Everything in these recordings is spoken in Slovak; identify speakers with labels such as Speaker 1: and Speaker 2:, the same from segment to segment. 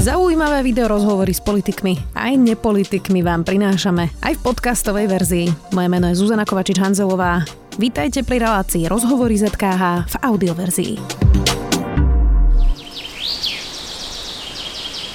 Speaker 1: Zaujímavé video rozhovory s politikmi aj nepolitikmi vám prinášame aj v podcastovej verzii. Moje meno je Zuzana Kovačič-Hanzelová. Vítajte pri relácii Rozhovory ZKH v audioverzii.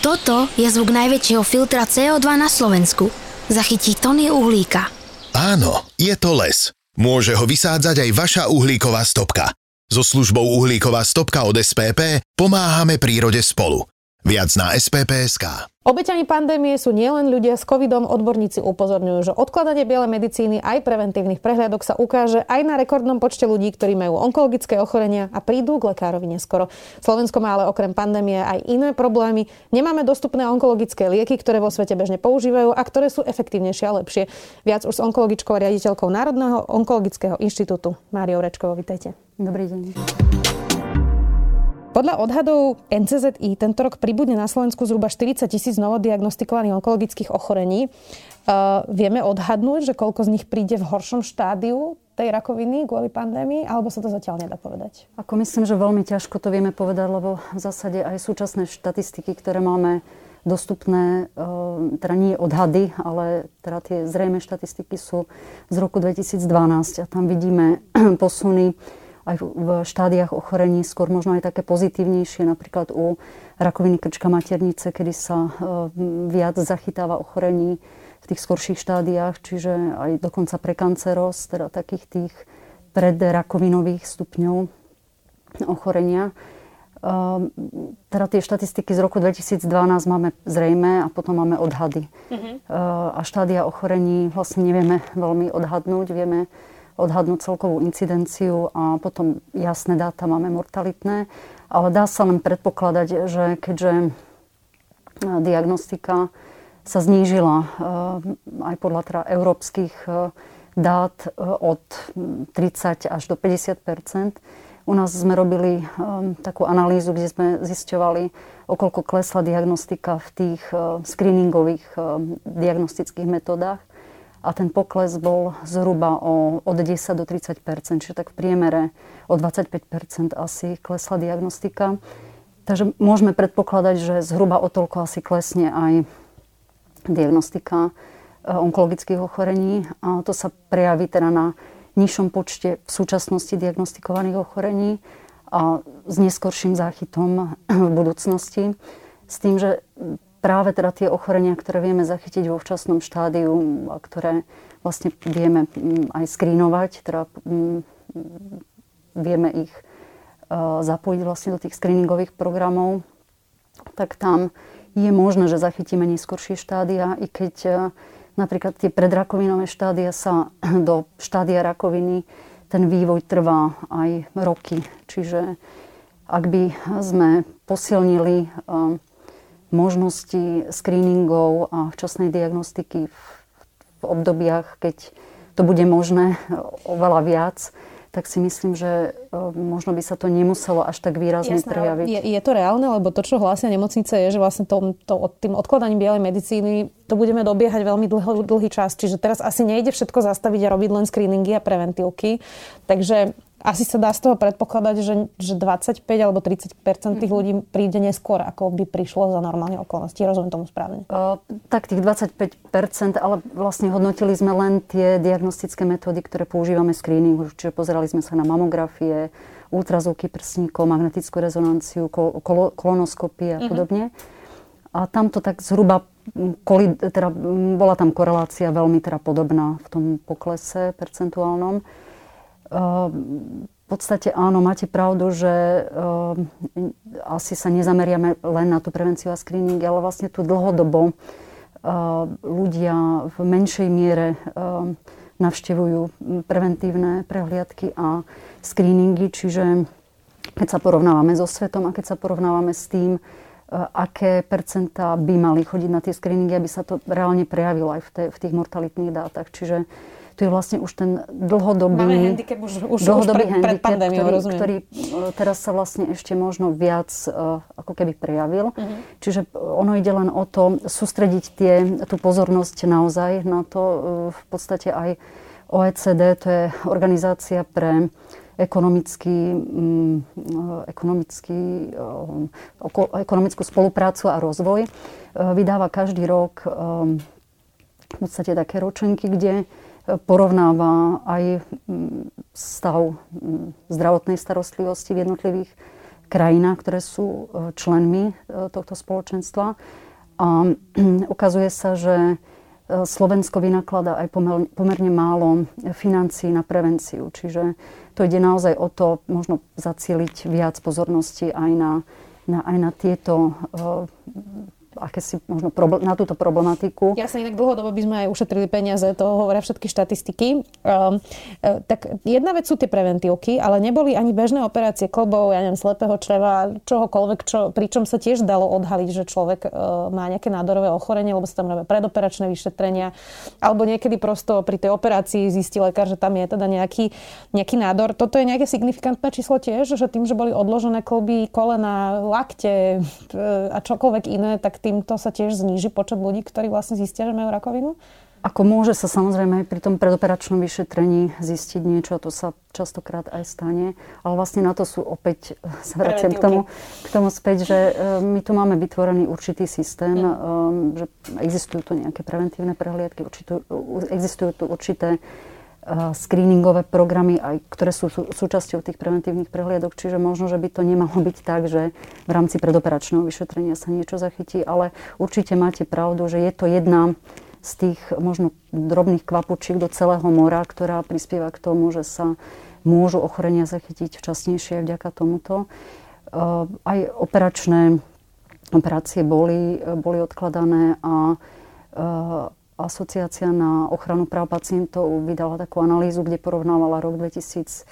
Speaker 2: Toto je zvuk najväčšieho filtra CO2 na Slovensku. Zachytí tony uhlíka.
Speaker 3: Áno, je to les. Môže ho vysádzať aj vaša uhlíková stopka. So službou Uhlíková stopka od SPP pomáhame prírode spolu. Viac na spp.sk.
Speaker 4: Obeťami pandémie sú nielen ľudia s covidom, odborníci upozorňujú, že odkladanie bielej medicíny aj preventívnych prehliadok sa ukáže aj na rekordnom počte ľudí, ktorí majú onkologické ochorenia a prídu k lekárovi neskoro. Slovensko má ale okrem pandémie aj iné problémy. Nemáme dostupné onkologické lieky, ktoré vo svete bežne používajú a ktoré sú efektívnejšie a lepšie. Viac už s onkologičkou a riaditeľkou Národného onkologického inštitútu. Máriou Rečkovou, vítajte.
Speaker 5: Dobrý deň.
Speaker 4: Podľa odhadov NCZI tento rok pribudne na Slovensku zhruba 40 tisíc novodiagnostikovaných onkologických ochorení. Uh, vieme odhadnúť, že koľko z nich príde v horšom štádiu tej rakoviny kvôli pandémii, alebo sa to zatiaľ nedá povedať?
Speaker 5: Ako myslím, že veľmi ťažko to vieme povedať, lebo v zásade aj súčasné štatistiky, ktoré máme dostupné, teda nie odhady, ale teda tie zrejme štatistiky sú z roku 2012 a tam vidíme posuny aj v štádiách ochorení, skôr možno aj také pozitívnejšie, napríklad u rakoviny krčka maternice, kedy sa e, viac zachytáva ochorení v tých skorších štádiách, čiže aj dokonca pre kanceros, teda takých tých predrakovinových stupňov ochorenia. E, teda tie štatistiky z roku 2012 máme zrejme a potom máme odhady. Uh-huh. A štádia ochorení vlastne nevieme veľmi odhadnúť. Vieme odhadnúť celkovú incidenciu a potom jasné dáta máme mortalitné. Ale dá sa len predpokladať, že keďže e, diagnostika sa znížila e, aj podľa teda európskych e, dát od 30 až do 50% U nás sme robili takú analýzu, kde sme zisťovali, okoľko klesla diagnostika v tých screeningových diagnostických metodách a ten pokles bol zhruba o, od 10 do 30% čiže tak v priemere o 25% asi klesla diagnostika. Takže môžeme predpokladať, že zhruba o toľko asi klesne aj diagnostika e, onkologických ochorení. A to sa prejaví teda na nižšom počte v súčasnosti diagnostikovaných ochorení a s neskorším záchytom v budúcnosti. S tým, že práve teda tie ochorenia, ktoré vieme zachytiť vo včasnom štádiu a ktoré vlastne vieme mm, aj skrínovať, teda mm, vieme ich e, zapojiť vlastne do tých screeningových programov, tak tam je možné, že zachytíme neskôršie štádia, i keď e, napríklad tie predrakovinové štádia sa do štádia rakoviny ten vývoj trvá aj roky. Čiže ak by sme posilnili e, možnosti screeningov a včasnej diagnostiky v, v obdobiach, keď to bude možné oveľa viac, tak si myslím, že e, možno by sa to nemuselo až tak výrazne Jasné, prejaviť.
Speaker 4: Je, je to reálne, lebo to, čo hlásia nemocnice, je, že vlastne to, to, tým odkladaním bielej medicíny to budeme dobiehať veľmi dlhý, dlhý čas. Čiže teraz asi nejde všetko zastaviť a robiť len screeningy a preventívky. Takže asi sa dá z toho predpokladať, že, že 25 alebo 30 tých mm-hmm. ľudí príde neskôr, ako by prišlo za normálne okolnosti. Rozumiem tomu správne.
Speaker 5: Uh, tak tých 25% ale vlastne hodnotili sme len tie diagnostické metódy, ktoré používame v screeningu. Čiže pozerali sme sa na mamografie, ultrazvuky prsníkov, magnetickú rezonanciu, kol- kol- kolonoskopie a mm-hmm. podobne. A tam to tak zhruba koli, teda, bola tam korelácia veľmi teda podobná v tom poklese percentuálnom. Ehm, v podstate áno, máte pravdu, že ehm, asi sa nezameriame len na tú prevenciu a screening, ale vlastne tu dlhodobo ehm, ľudia v menšej miere navštevujú preventívne prehliadky a screeningy, čiže keď sa porovnávame so svetom a keď sa porovnávame s tým, aké percentá by mali chodiť na tie screeningy, aby sa to reálne prejavilo aj v, te, v tých mortalitných dátach. Čiže tu je vlastne už ten dlhodobý,
Speaker 4: Máme handicap už, už, dlhodobý už pred, pred pandémiou,
Speaker 5: ktorý, ktorý e, teraz sa vlastne ešte možno viac uh, ako keby prejavil. Uh-huh. Čiže ono ide len o to sústrediť tie, tú pozornosť naozaj na to. V podstate aj OECD, to je organizácia pre ekonomický, mm, ekonomický, ekonomickú spoluprácu a rozvoj. Vydáva každý rok v podstate také ročenky, kde porovnáva aj mm, stav mm, zdravotnej starostlivosti v jednotlivých krajinách, ktoré sú e, členmi e, tohto spoločenstva. A ukazuje sa, že e, Slovensko vynaklada aj pomerne málo financií na prevenciu. Čiže to ide naozaj o to, možno zacieliť viac pozornosti aj na, na, aj na tieto aké si možno na túto problematiku.
Speaker 4: Ja sa inak dlhodobo by sme aj ušetrili peniaze, to hovoria všetky štatistiky. Um, tak jedna vec sú tie preventívky, ale neboli ani bežné operácie klbov, ja neviem, slepého čreva, čohokoľvek, čo, pričom sa tiež dalo odhaliť, že človek uh, má nejaké nádorové ochorenie, lebo sa tam robia predoperačné vyšetrenia, alebo niekedy prosto pri tej operácii zistí lekár, že tam je teda nejaký, nejaký nádor. Toto je nejaké signifikantné číslo tiež, že tým, že boli odložené klby, kolena, lakte a čokoľvek iné, tak týmto sa tiež zníži počet ľudí, ktorí vlastne zistia, že majú rakovinu?
Speaker 5: Ako môže sa samozrejme aj pri tom predoperačnom vyšetrení zistiť niečo, a to sa častokrát aj stane, ale vlastne na to sú opäť, sa vraciam k tomu, k tomu späť, že e, my tu máme vytvorený určitý systém, mm. že existujú tu nejaké preventívne prehliadky, určitú, existujú tu určité screeningové programy, aj, ktoré sú, sú súčasťou tých preventívnych prehliadok, čiže možno, že by to nemalo byť tak, že v rámci predoperačného vyšetrenia sa niečo zachytí, ale určite máte pravdu, že je to jedna z tých možno drobných kvapučiek do celého mora, ktorá prispieva k tomu, že sa môžu ochorenia zachytiť včasnejšie vďaka tomuto. Aj operačné operácie boli, boli odkladané a Asociácia na ochranu práv pacientov vydala takú analýzu, kde porovnávala rok 2020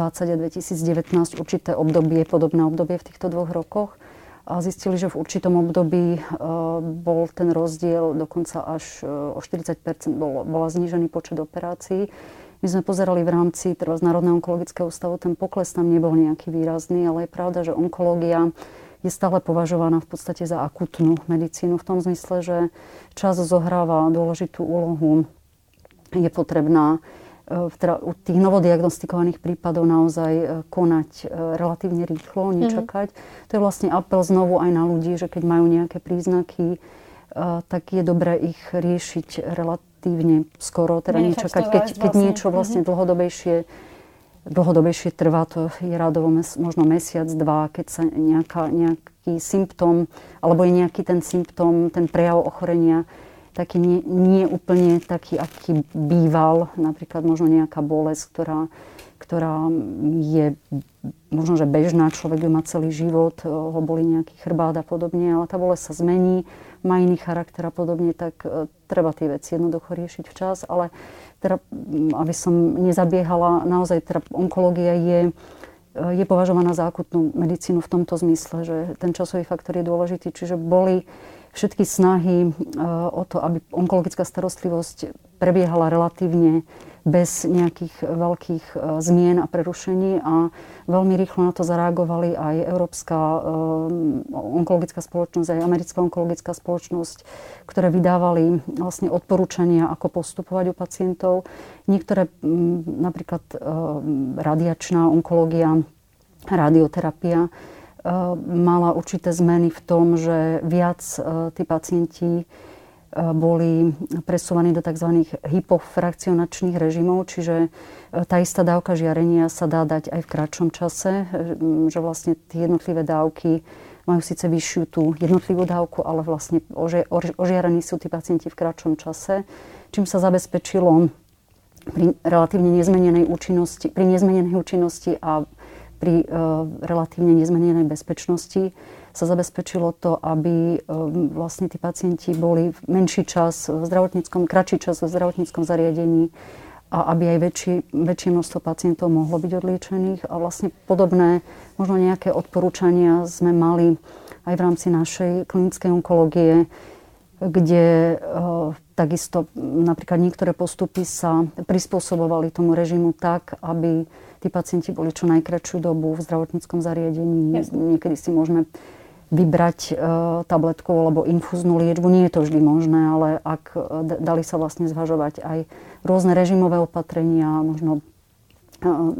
Speaker 5: a 2019 určité obdobie, podobné obdobie v týchto dvoch rokoch a zistili, že v určitom období uh, bol ten rozdiel dokonca až uh, o 40 bol, bola znížený počet operácií. My sme pozerali v rámci Národného onkologického ústavu, ten pokles tam nebol nejaký výrazný, ale je pravda, že onkológia je stále považovaná v podstate za akutnú medicínu v tom zmysle, že čas zohráva dôležitú úlohu. Je potrebná e, teda u tých novodiagnostikovaných prípadov naozaj e, konať e, relatívne rýchlo, nečakať. Mm-hmm. To je vlastne apel znovu aj na ľudí, že keď majú nejaké príznaky, tak je dobré ich riešiť relatívne skoro, teda nečakať, keď, keď niečo vlastne mm-hmm. dlhodobejšie dlhodobejšie trvá, to je rádovo mes, možno mesiac, dva, keď sa nejaká, nejaký symptóm, alebo je nejaký ten symptóm, ten prejav ochorenia, taký nie, nie úplne taký, aký býval, napríklad možno nejaká bolesť, ktorá, ktorá je možno, že bežná, človek ju má celý život, ho boli nejaký chrbát a podobne, ale tá bolesť sa zmení, má iný charakter a podobne, tak e, treba tie veci jednoducho riešiť včas, ale teda, aby som nezabiehala, naozaj teda onkológia je, je považovaná za akutnú medicínu v tomto zmysle, že ten časový faktor je dôležitý. Čiže boli všetky snahy o to, aby onkologická starostlivosť prebiehala relatívne bez nejakých veľkých e, zmien a prerušení a veľmi rýchlo na to zareagovali aj Európska e, onkologická spoločnosť, aj Americká onkologická spoločnosť, ktoré vydávali vlastne odporúčania, ako postupovať u pacientov. Niektoré, napríklad e, radiačná onkológia, radioterapia, mala určité zmeny v tom, že viac tí pacienti boli presúvaní do tzv. hypofrakcionačných režimov, čiže e, tá istá dávka žiarenia sa dá dať aj v kratšom čase, e, že vlastne tie jednotlivé dávky majú síce vyššiu tú jednotlivú dávku, ale vlastne ožiarení sú tí pacienti v kratšom čase, čím sa zabezpečilo pri relatívne nezmenenej účinnosti, pri nezmenenej účinnosti a pri uh, relatívne nezmenenej bezpečnosti sa zabezpečilo to, aby um, vlastne tí pacienti boli menší čas v zdravotníckom, kratší čas v zdravotníckom zariadení a aby aj väčší, väčšie množstvo pacientov mohlo byť odliečených. A vlastne podobné, možno nejaké odporúčania sme mali aj v rámci našej klinickej onkológie, kde uh, takisto napríklad niektoré postupy sa prispôsobovali tomu režimu tak, aby tí pacienti boli čo najkračšiu dobu v zdravotníckom zariadení. Jasne. Niekedy si môžeme vybrať e, tabletku alebo infúznu liečbu. Nie je to vždy možné, ale ak e, dali sa vlastne zvažovať aj rôzne režimové opatrenia, možno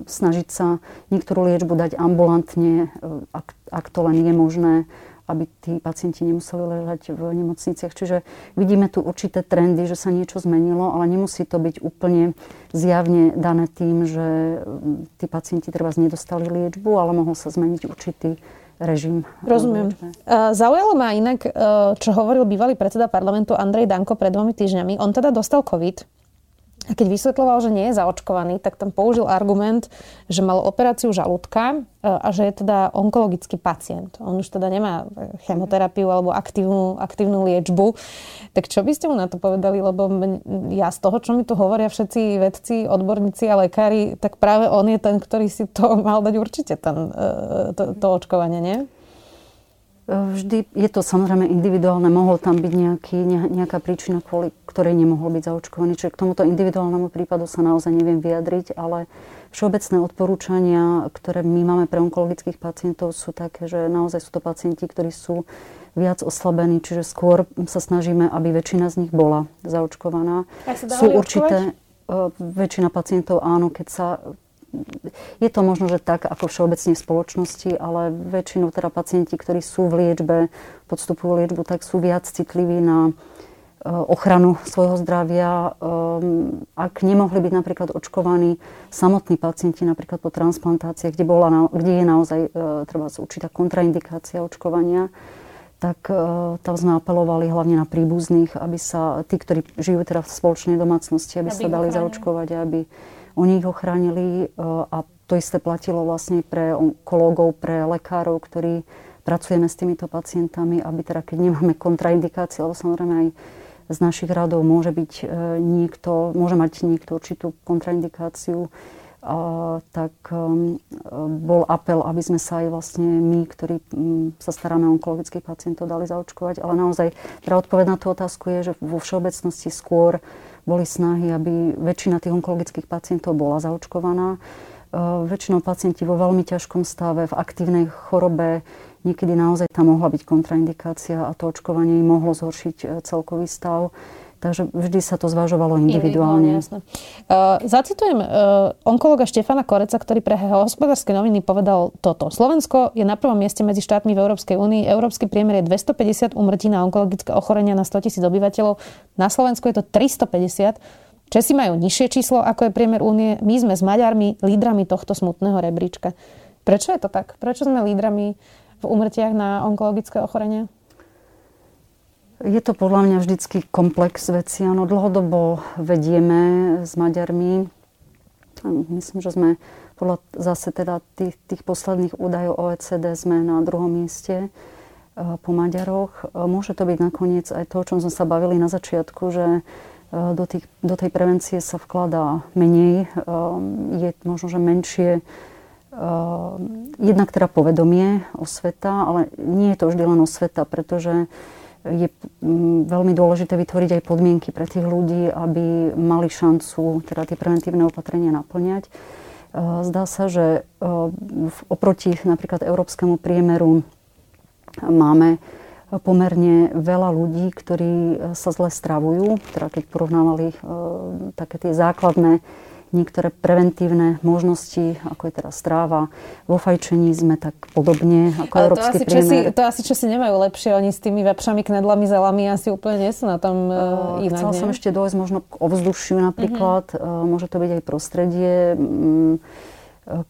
Speaker 5: snažiť sa niektorú liečbu dať ambulantne, ak, ak to len je možné aby tí pacienti nemuseli ležať v nemocniciach. Čiže vidíme tu určité trendy, že sa niečo zmenilo, ale nemusí to byť úplne zjavne dané tým, že tí pacienti treba nedostali liečbu, ale mohol sa zmeniť určitý režim.
Speaker 4: Rozumiem. Zaujalo ma inak, e, čo hovoril bývalý predseda parlamentu Andrej Danko pred dvomi týždňami. On teda dostal COVID a keď vysvetloval, že nie je zaočkovaný, tak tam použil argument, že mal operáciu žalúdka e, a že je teda onkologický pacient. On už teda nemá chemoterapiu alebo aktívnu, aktívnu liečbu. Tak čo by ste mu na to povedali? Lebo ja z toho, čo mi tu hovoria všetci vedci, odborníci a lekári, tak práve on je ten, ktorý si to mal dať určite, ten, e, to, to očkovanie, nie?
Speaker 5: Vždy je to samozrejme individuálne, mohol tam byť nejaký, nejaká príčina, kvôli ktorej nemohol byť zaočkovaný. Čiže k tomuto individuálnemu prípadu sa naozaj neviem vyjadriť, ale všeobecné odporúčania, ktoré my máme pre onkologických pacientov, sú také, že naozaj sú to pacienti, ktorí sú viac oslabení, čiže skôr sa snažíme, aby väčšina z nich bola zaočkovaná.
Speaker 4: Sú určité,
Speaker 5: väčšina pacientov áno, keď sa je to možno, že tak ako všeobecne v spoločnosti, ale väčšinou teda pacienti, ktorí sú v liečbe, podstupujú liečbu, tak sú viac citliví na e, ochranu svojho zdravia. Ehm, ak nemohli byť napríklad očkovaní samotní pacienti, napríklad po transplantáciách, kde, bola, kde je naozaj e, treba určitá kontraindikácia očkovania, tak e, tam sme apelovali hlavne na príbuzných, aby sa tí, ktorí žijú teda v spoločnej domácnosti, aby, aby sa dali zaočkovať a aby oni ich ochránili e, a to isté platilo vlastne pre onkológov, pre lekárov, ktorí pracujeme s týmito pacientami, aby teda keď nemáme kontraindikácie, lebo samozrejme aj z našich radov môže byť e, niekto, môže mať niekto určitú kontraindikáciu, a, tak um, bol apel, aby sme sa aj vlastne my, ktorí um, sa staráme o onkologických pacientov, dali zaočkovať. Ale naozaj, teda odpoveď na tú otázku je, že vo všeobecnosti skôr boli snahy, aby väčšina tých onkologických pacientov bola zaočkovaná. E, väčšinou pacienti vo veľmi ťažkom stave, v aktívnej chorobe, niekedy naozaj tam mohla byť kontraindikácia a to očkovanie im mohlo zhoršiť e, celkový stav. Takže vždy sa to zvažovalo individuálne.
Speaker 4: individuálne uh, zacitujem uh, onkologa Štefana Koreca, ktorý pre hospodárske noviny povedal toto. Slovensko je na prvom mieste medzi štátmi v Európskej únii. Európsky priemer je 250 umrtí na onkologické ochorenia na 100 tisíc obyvateľov. Na Slovensku je to 350. Česi majú nižšie číslo, ako je priemer únie. My sme s Maďarmi lídrami tohto smutného rebríčka. Prečo je to tak? Prečo sme lídrami v umrtiach na onkologické ochorenia?
Speaker 5: Je to podľa mňa vždycky komplex veci. Áno, dlhodobo vedieme s Maďarmi. Myslím, že sme podľa zase teda tých, tých posledných údajov OECD sme na druhom mieste eh, po Maďaroch. Eh, môže to byť nakoniec aj to, o čom sme sa bavili na začiatku, že eh, do, tých, do tej prevencie sa vkladá menej. Je možno, že menšie jednak teda povedomie o sveta, ale nie je to vždy len o sveta, pretože je mm, veľmi dôležité vytvoriť aj podmienky pre tých ľudí, aby mali šancu teda tie preventívne opatrenia naplňať. E, zdá sa, že e, oproti napríklad európskemu priemeru máme pomerne veľa ľudí, ktorí sa zle stravujú, teda keď porovnávali e, také tie základné niektoré preventívne možnosti, ako je teda stráva. Vo fajčení sme tak podobne ako Ale európsky to asi,
Speaker 4: Česi, to asi Česi nemajú lepšie. Oni s tými vepšami, knedlami, zelami asi úplne nie sú na tom uh, inak.
Speaker 5: Chcela som ešte dojsť možno k ovzdušiu napríklad. Uh-huh. Uh, môže to byť aj prostredie, um,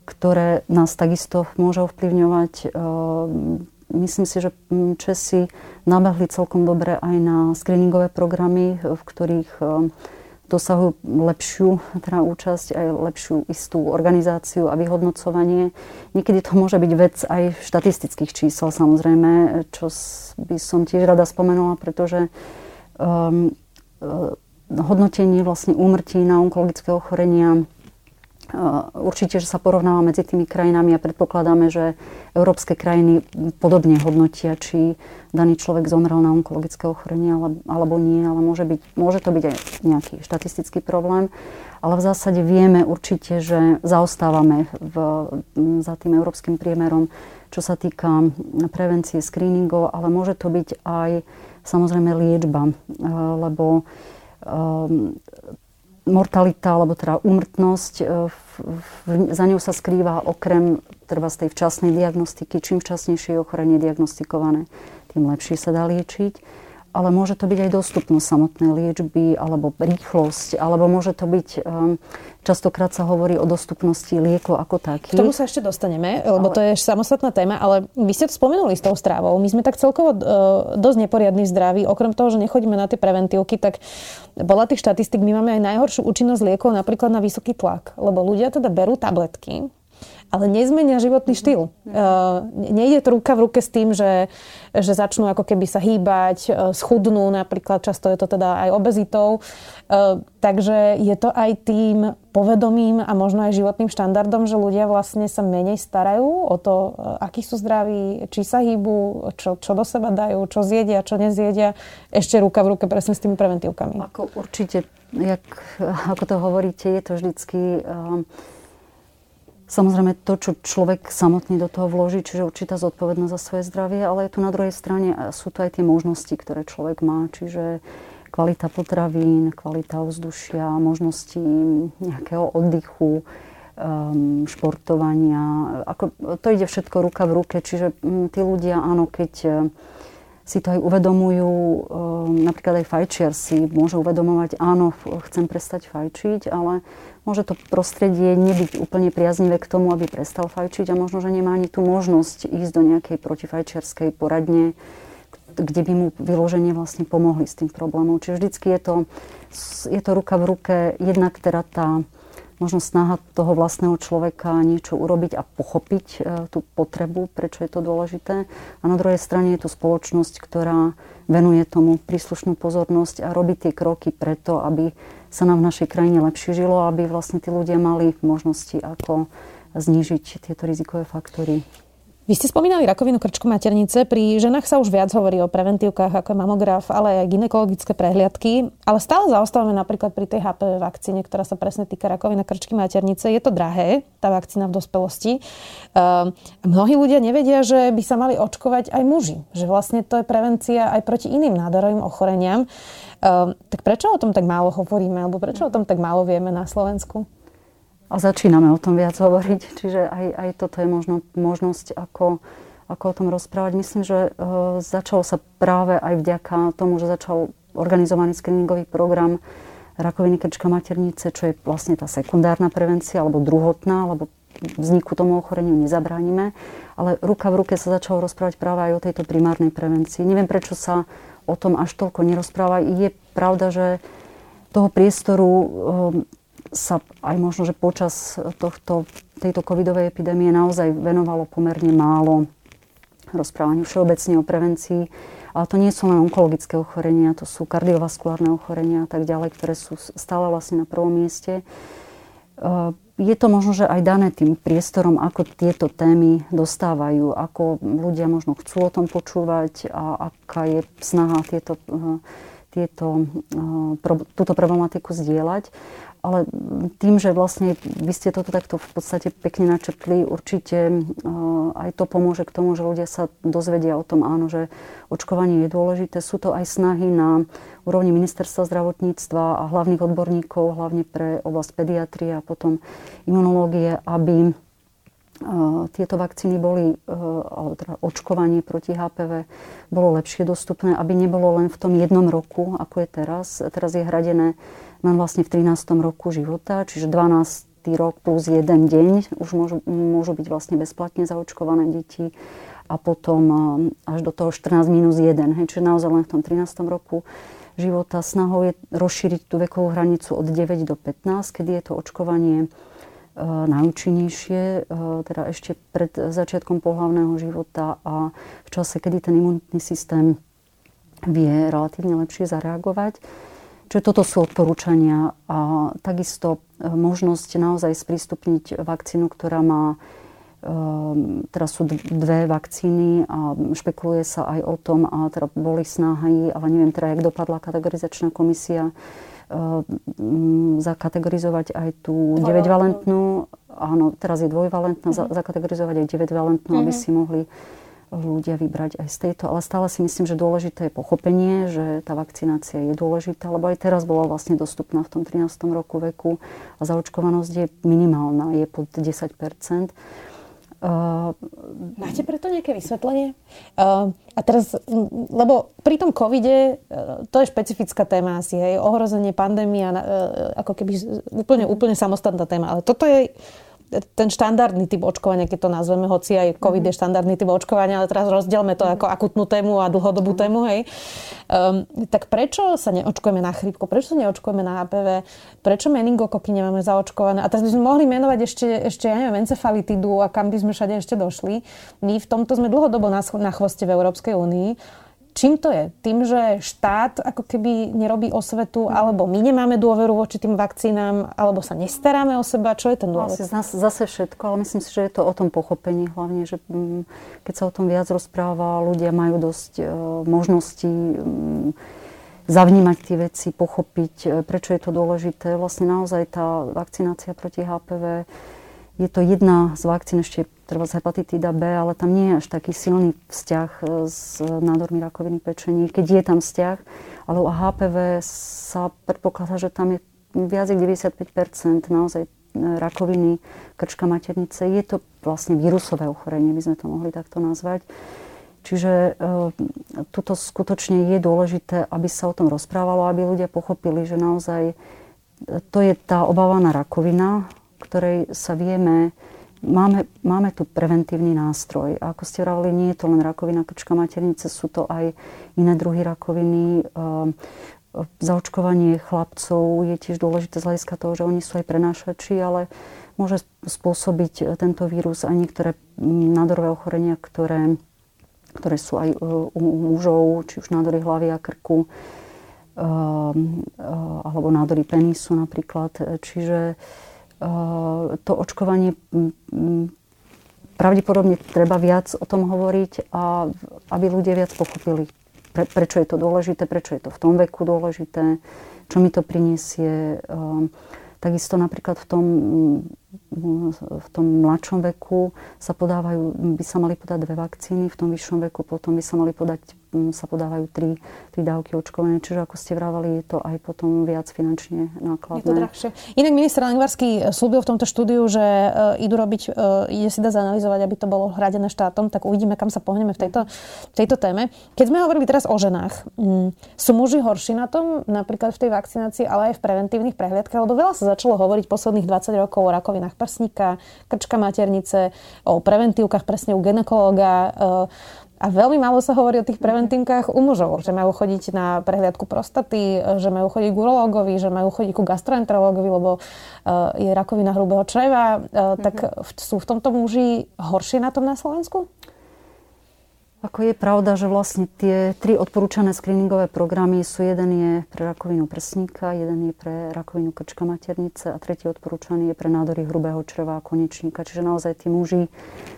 Speaker 5: ktoré nás takisto môže ovplyvňovať. Myslím si, že Česi nabehli celkom dobre aj na screeningové programy, v ktorých dosahujú lepšiu teda účasť, aj lepšiu istú organizáciu a vyhodnocovanie. Niekedy to môže byť vec aj štatistických čísel samozrejme, čo by som tiež rada spomenula, pretože um, uh, hodnotenie vlastne úmrtí na onkologické ochorenia Určite, že sa porovnáva medzi tými krajinami a predpokladáme, že európske krajiny podobne hodnotia, či daný človek zomrel na onkologické ochorenie alebo nie, ale môže, byť, môže to byť aj nejaký štatistický problém. Ale v zásade vieme určite, že zaostávame v, za tým európskym priemerom, čo sa týka prevencie screeningov, ale môže to byť aj samozrejme liečba, lebo um, mortalita, alebo teda úmrtnosť, e, za ňou sa skrýva okrem treba z tej včasnej diagnostiky. Čím včasnejšie je ochorenie diagnostikované, tým lepšie sa dá liečiť ale môže to byť aj dostupnosť samotnej liečby, alebo rýchlosť, alebo môže to byť, um, častokrát sa hovorí o dostupnosti liekov ako takých.
Speaker 4: K tomu sa ešte dostaneme, lebo ale... to je samostatná téma, ale vy ste to spomenuli s tou strávou. My sme tak celkovo uh, dosť neporiadni v zdraví. Okrem toho, že nechodíme na tie preventívky, tak bola tých štatistik, my máme aj najhoršiu účinnosť liekov napríklad na vysoký tlak, lebo ľudia teda berú tabletky, ale nezmenia životný štýl. Uh, nejde to ruka v ruke s tým, že, že začnú ako keby sa hýbať, uh, schudnú napríklad, často je to teda aj obezitou. Uh, takže je to aj tým povedomím a možno aj životným štandardom, že ľudia vlastne sa menej starajú o to, akí sú zdraví, či sa hýbu, čo, čo do seba dajú, čo zjedia, čo nezjedia. Ešte ruka v ruke presne s tými preventívkami.
Speaker 5: Ako určite, jak, ako to hovoríte, je to vždycky... Uh, Samozrejme to, čo človek samotný do toho vloží, čiže určitá zodpovednosť za svoje zdravie, ale tu na druhej strane sú to aj tie možnosti, ktoré človek má, čiže kvalita potravín, kvalita ovzdušia, možnosti nejakého oddychu, um, športovania. Ako, to ide všetko ruka v ruke, čiže um, tí ľudia, áno, keď uh, si to aj uvedomujú, um, napríklad aj fajčiar si môže uvedomovať, áno, chcem prestať fajčiť, ale môže to prostredie nebyť úplne priaznivé k tomu, aby prestal fajčiť a možno, že nemá ani tú možnosť ísť do nejakej protifajčiarskej poradne, kde by mu vyloženie vlastne pomohli s tým problémom. Čiže vždycky je to, je to ruka v ruke, jednak teda tá možno snaha toho vlastného človeka niečo urobiť a pochopiť e, tú potrebu, prečo je to dôležité. A na druhej strane je tu spoločnosť, ktorá venuje tomu príslušnú pozornosť a robí tie kroky preto, aby sa nám v našej krajine lepšie žilo, aby vlastne tí ľudia mali možnosti, ako znížiť tieto rizikové faktory.
Speaker 4: Vy ste spomínali rakovinu krčku maternice. Pri ženách sa už viac hovorí o preventívkach ako je mamograf, ale aj ginekologické prehliadky. Ale stále zaostávame napríklad pri tej HPV vakcíne, ktorá sa presne týka rakovina krčky maternice. Je to drahé, tá vakcína v dospelosti. Uh, mnohí ľudia nevedia, že by sa mali očkovať aj muži. Že vlastne to je prevencia aj proti iným nádorovým ochoreniam. Uh, tak prečo o tom tak málo hovoríme? Alebo prečo o tom tak málo vieme na Slovensku?
Speaker 5: A začíname o tom viac hovoriť. Čiže aj, aj toto je možno, možnosť, ako, ako o tom rozprávať. Myslím, že uh, začalo sa práve aj vďaka tomu, že začal organizovaný screeningový program rakoviny krčka maternice, čo je vlastne tá sekundárna prevencia, alebo druhotná, alebo vzniku tomu ochoreniu nezabránime. Ale ruka v ruke sa začalo rozprávať práve aj o tejto primárnej prevencii. Neviem, prečo sa o tom až toľko nerozpráva. Je pravda, že toho priestoru sa aj možno, že počas tohto, tejto covidovej epidémie naozaj venovalo pomerne málo rozprávaniu všeobecne o prevencii. Ale to nie sú len onkologické ochorenia, to sú kardiovaskulárne ochorenia a tak ďalej, ktoré sú stále vlastne na prvom mieste. Eh, je to možno, že aj dané tým priestorom, ako tieto témy dostávajú, ako ľudia možno chcú o tom počúvať a aká je snaha tieto, eh, tieto, eh, túto problematiku zdieľať ale tým, že vlastne vy ste toto takto v podstate pekne načrtli, určite aj to pomôže k tomu, že ľudia sa dozvedia o tom, áno, že očkovanie je dôležité. Sú to aj snahy na úrovni ministerstva zdravotníctva a hlavných odborníkov, hlavne pre oblasť pediatrie a potom imunológie, aby tieto vakcíny boli, alebo teda očkovanie proti HPV bolo lepšie dostupné, aby nebolo len v tom jednom roku, ako je teraz. Teraz je hradené len vlastne v 13. roku života, čiže 12 rok plus jeden deň už môžu, môžu byť vlastne bezplatne zaočkované deti a potom eh, až do toho 14 minus 1. Hej, čiže naozaj len v tom 13. roku života snahou je rozšíriť tú vekovú hranicu od 9 do 15, kedy je to očkovanie e, najúčinnejšie, e, teda ešte pred začiatkom pohľavného života a v čase, kedy ten imunitný systém vie relatívne lepšie zareagovať. Čiže toto sú odporúčania a takisto e, možnosť naozaj sprístupniť vakcínu, ktorá má e, teraz sú dve vakcíny a špekuluje sa aj o tom a teda boli snahy, ale neviem teda, jak dopadla kategorizačná komisia, e, zakategorizovať aj tú 9-valentnú, áno, teraz je dvojvalentná, mm-hmm. zakategorizovať aj 9-valentnú, mm-hmm. aby mhm. si mohli ľudia vybrať aj z tejto, ale stále si myslím, že dôležité je pochopenie, že tá vakcinácia je dôležitá, lebo aj teraz bola vlastne dostupná v tom 13. roku veku a zaočkovanosť je minimálna, je pod 10
Speaker 4: Uh, Máte preto nejaké vysvetlenie? Uh, a teraz, lebo pri tom covide, uh, to je špecifická téma asi, hej, ohrozenie pandémia, uh, ako keby úplne, úplne samostatná téma, ale toto je ten štandardný typ očkovania, keď to nazveme, hoci aj COVID mm-hmm. je štandardný typ očkovania, ale teraz rozdielme to ako akutnú tému a dlhodobú tému, hej. Um, tak prečo sa neočkujeme na chrípku? Prečo sa neočkujeme na HPV? Prečo meningokoky nemáme zaočkované? A teraz by sme mohli menovať ešte, ešte ja neviem, encefalitidu a kam by sme všade ešte došli. My v tomto sme dlhodobo na, na chvoste v Európskej únii. Čím to je? Tým, že štát ako keby nerobí osvetu, alebo my nemáme dôveru voči tým vakcínám, alebo sa nestaráme o seba? Čo je ten dôvod?
Speaker 5: Asi zase všetko, ale myslím si, že je to o tom pochopení hlavne, že mm, keď sa o tom viac rozpráva, ľudia majú dosť e, možností mm, zavnímať tie veci, pochopiť, e, prečo je to dôležité. Vlastne naozaj tá vakcinácia proti HPV je to jedna z vakcín, ešte treba z hepatitída B, ale tam nie je až taký silný vzťah e, s nádormi rakoviny pečení, keď je tam vzťah. Ale u HPV sa predpokladá, že tam je viac ako 95 naozaj e, rakoviny krčka maternice. Je to vlastne vírusové ochorenie, by sme to mohli takto nazvať. Čiže e, tuto skutočne je dôležité, aby sa o tom rozprávalo, aby ľudia pochopili, že naozaj e, to je tá obávaná rakovina, ktorej sa vieme, máme, máme tu preventívny nástroj. A ako ste hovorili, nie je to len rakovina krčka maternice, sú to aj iné druhy rakoviny. Ehm, zaočkovanie chlapcov je tiež dôležité z hľadiska toho, že oni sú aj prenášači, ale môže spôsobiť tento vírus aj niektoré nádorové ochorenia, ktoré, ktoré sú aj e, u mužov, či už nádory hlavy a krku, ehm, e, alebo nádory penisu napríklad. Čiže to očkovanie pravdepodobne treba viac o tom hovoriť a aby ľudia viac pochopili, pre, prečo je to dôležité, prečo je to v tom veku dôležité, čo mi to priniesie. Takisto napríklad v tom, v tom mladšom veku sa podávajú, by sa mali podať dve vakcíny, v tom vyššom veku potom by sa mali podať sa podávajú tri, tri dávky očkovania. Čiže ako ste vravali, je to aj potom viac finančne nákladné.
Speaker 4: Je to drahšie. Inak minister Lengvarský slúbil v tomto štúdiu, že uh, idú robiť, uh, ide si dá zanalizovať, aby to bolo hradené štátom, tak uvidíme, kam sa pohneme v tejto, v tejto téme. Keď sme hovorili teraz o ženách, um, sú muži horší na tom, napríklad v tej vakcinácii, ale aj v preventívnych prehliadkach, lebo veľa sa začalo hovoriť posledných 20 rokov o rakovinách prsníka, krčka maternice, o preventívkach presne u ginekologa. A veľmi málo sa hovorí o tých preventívkach u mužov, že majú chodiť na prehliadku prostaty, že majú chodiť k urológovi, že majú chodiť ku gastroenterológovi, lebo uh, je rakovina hrubého čreva. Mm-hmm. Tak sú v tomto muži horšie na tom na Slovensku?
Speaker 5: Ako je pravda, že vlastne tie tri odporúčané screeningové programy sú, jeden je pre rakovinu prsníka, jeden je pre rakovinu krčka maternice a tretí odporúčaný je pre nádory hrubého čreva a konečníka. Čiže naozaj tí muži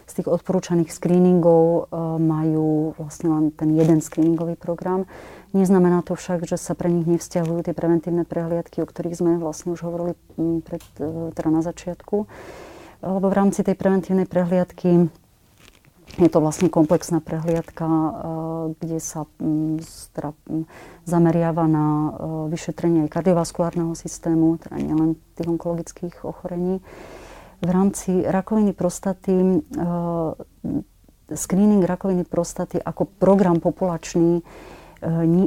Speaker 5: z tých odporúčaných screeningov e, majú vlastne len ten jeden screeningový program. Neznamená to však, že sa pre nich nevzťahujú tie preventívne prehliadky, o ktorých sme vlastne už hovorili pred, e, teda na začiatku. Lebo v rámci tej preventívnej prehliadky je to vlastne komplexná prehliadka, eh, kde sa mm, teda mm, zameriava na eh, vyšetrenie aj kardiovaskulárneho systému, teda nielen tých onkologických ochorení. V rámci rakoviny prostaty, eh, screening rakoviny prostaty ako program populačný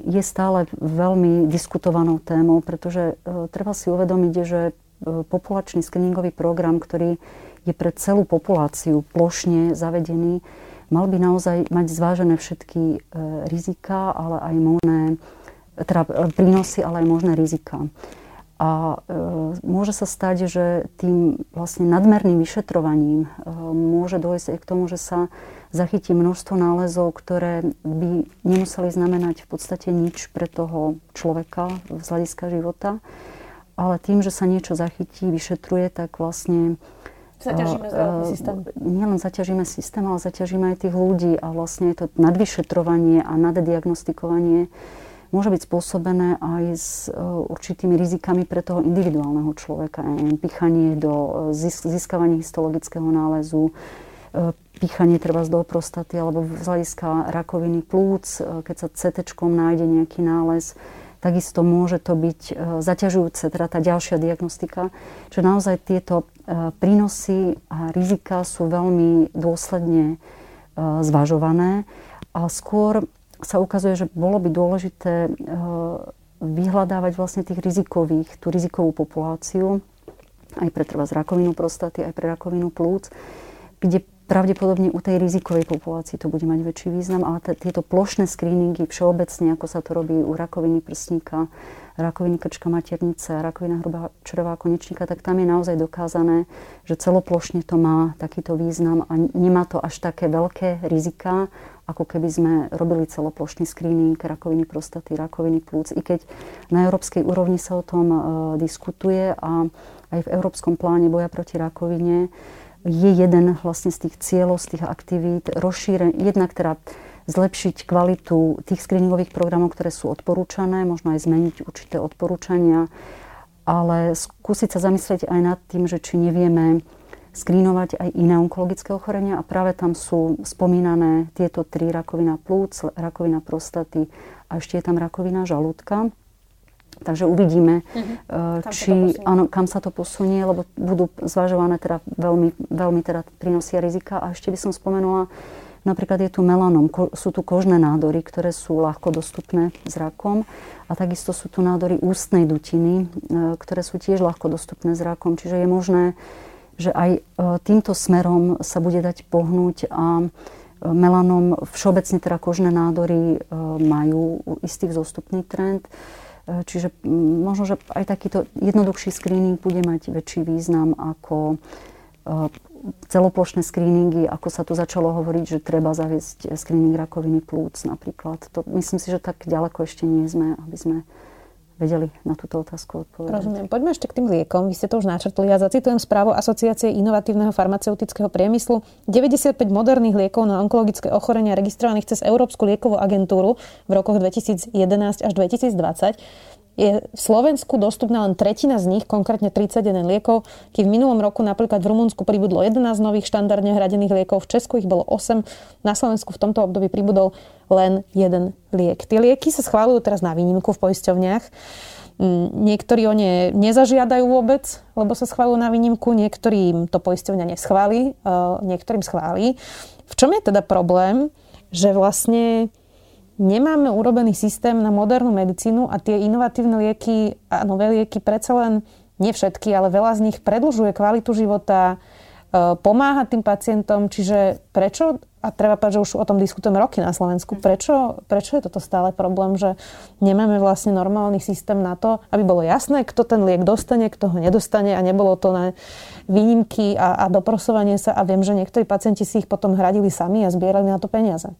Speaker 5: je stále veľmi diskutovanou témou, pretože treba si uvedomiť, že populačný screeningový program, ktorý je pre celú populáciu plošne zavedený, mal by naozaj mať zvážené všetky e, rizika, ale aj možné, teda e, prínosy, ale aj možné rizika. A e, môže sa stať, že tým vlastne nadmerným vyšetrovaním e, môže dôjsť aj k tomu, že sa zachytí množstvo nálezov, ktoré by nemuseli znamenať v podstate nič pre toho človeka z hľadiska života. Ale tým, že sa niečo zachytí, vyšetruje, tak vlastne
Speaker 4: Zaťažíme zdravotný systém.
Speaker 5: Nielen zaťažíme systém, ale zaťažíme aj tých ľudí a vlastne to nadvyšetrovanie a naddiagnostikovanie môže byť spôsobené aj s e, určitými rizikami pre toho individuálneho človeka. Pichanie do e, získavania histologického nálezu, píchanie treba z do prostaty alebo z hľadiska rakoviny plúc, keď sa CT nájde nejaký nález, takisto môže to byť zaťažujúce, teda tá ďalšia diagnostika. Čiže naozaj tieto prínosy a rizika sú veľmi dôsledne zvažované a skôr sa ukazuje, že bolo by dôležité vyhľadávať vlastne tých rizikových, tú rizikovú populáciu, aj pre treba z rakovinu prostaty, aj pre rakovinu plúc, kde pravdepodobne u tej rizikovej populácii to bude mať väčší význam, ale t- tieto plošné screeningy všeobecne, ako sa to robí u rakoviny prsníka, rakoviny krčka maternice, rakovina hrubá črevá konečníka, tak tam je naozaj dokázané, že celoplošne to má takýto význam a nemá to až také veľké rizika, ako keby sme robili celoplošný screening rakoviny prostaty, rakoviny plúc. I keď na európskej úrovni sa o tom uh, diskutuje a aj v Európskom pláne boja proti rakovine je jeden vlastne z tých cieľov, z tých aktivít, rozšíren, jednak teda zlepšiť kvalitu tých screeningových programov, ktoré sú odporúčané, možno aj zmeniť určité odporúčania, ale skúsiť sa zamyslieť aj nad tým, že či nevieme skrínovať aj iné onkologické ochorenia a práve tam sú spomínané tieto tri rakovina plúc, rakovina prostaty a ešte je tam rakovina žalúdka. Takže uvidíme, uh-huh. či, sa áno, kam sa to posunie, lebo budú zvažované teda veľmi, veľmi teda prínosy a rizika. A ešte by som spomenula, napríklad je tu melanom, ko, sú tu kožné nádory, ktoré sú ľahko dostupné zrakom a takisto sú tu nádory ústnej dutiny, e, ktoré sú tiež ľahko dostupné zrakom. Čiže je možné, že aj e, týmto smerom sa bude dať pohnúť a melanom, všeobecne teda kožné nádory majú istý vzostupný trend. E, čiže možno, že aj takýto jednoduchší screening bude mať väčší význam ako e, celoplošné screeningy, ako sa tu začalo hovoriť, že treba zaviesť screening rakoviny plúc napríklad. To, myslím si, že tak ďaleko ešte nie sme, aby sme vedeli na túto otázku odpovedať.
Speaker 4: Rozumiem. Poďme ešte k tým liekom. Vy ste to už načrtli. Ja zacitujem správu Asociácie inovatívneho farmaceutického priemyslu. 95 moderných liekov na onkologické ochorenia registrovaných cez Európsku liekovú agentúru v rokoch 2011 až 2020 je v Slovensku dostupná len tretina z nich, konkrétne 31 liekov, keď v minulom roku napríklad v Rumunsku pribudlo 11 nových štandardne hradených liekov, v Česku ich bolo 8, na Slovensku v tomto období pribudol len jeden liek. Tie lieky sa schválujú teraz na výnimku v poisťovniach. Mm, niektorí o ne nezažiadajú vôbec, lebo sa schválujú na výnimku, niektorým to poisťovňa neschváli, e, niektorým schváli. V čom je teda problém, že vlastne nemáme urobený systém na modernú medicínu a tie inovatívne lieky a nové lieky predsa len, nie všetky, ale veľa z nich predlžuje kvalitu života, e, pomáha tým pacientom, čiže prečo, a treba povedať, že už o tom diskutujeme roky na Slovensku, prečo, prečo je toto stále problém, že nemáme vlastne normálny systém na to, aby bolo jasné, kto ten liek dostane, kto ho nedostane a nebolo to na výnimky a, a doprosovanie sa. A viem, že niektorí pacienti si ich potom hradili sami a zbierali na to peniaze.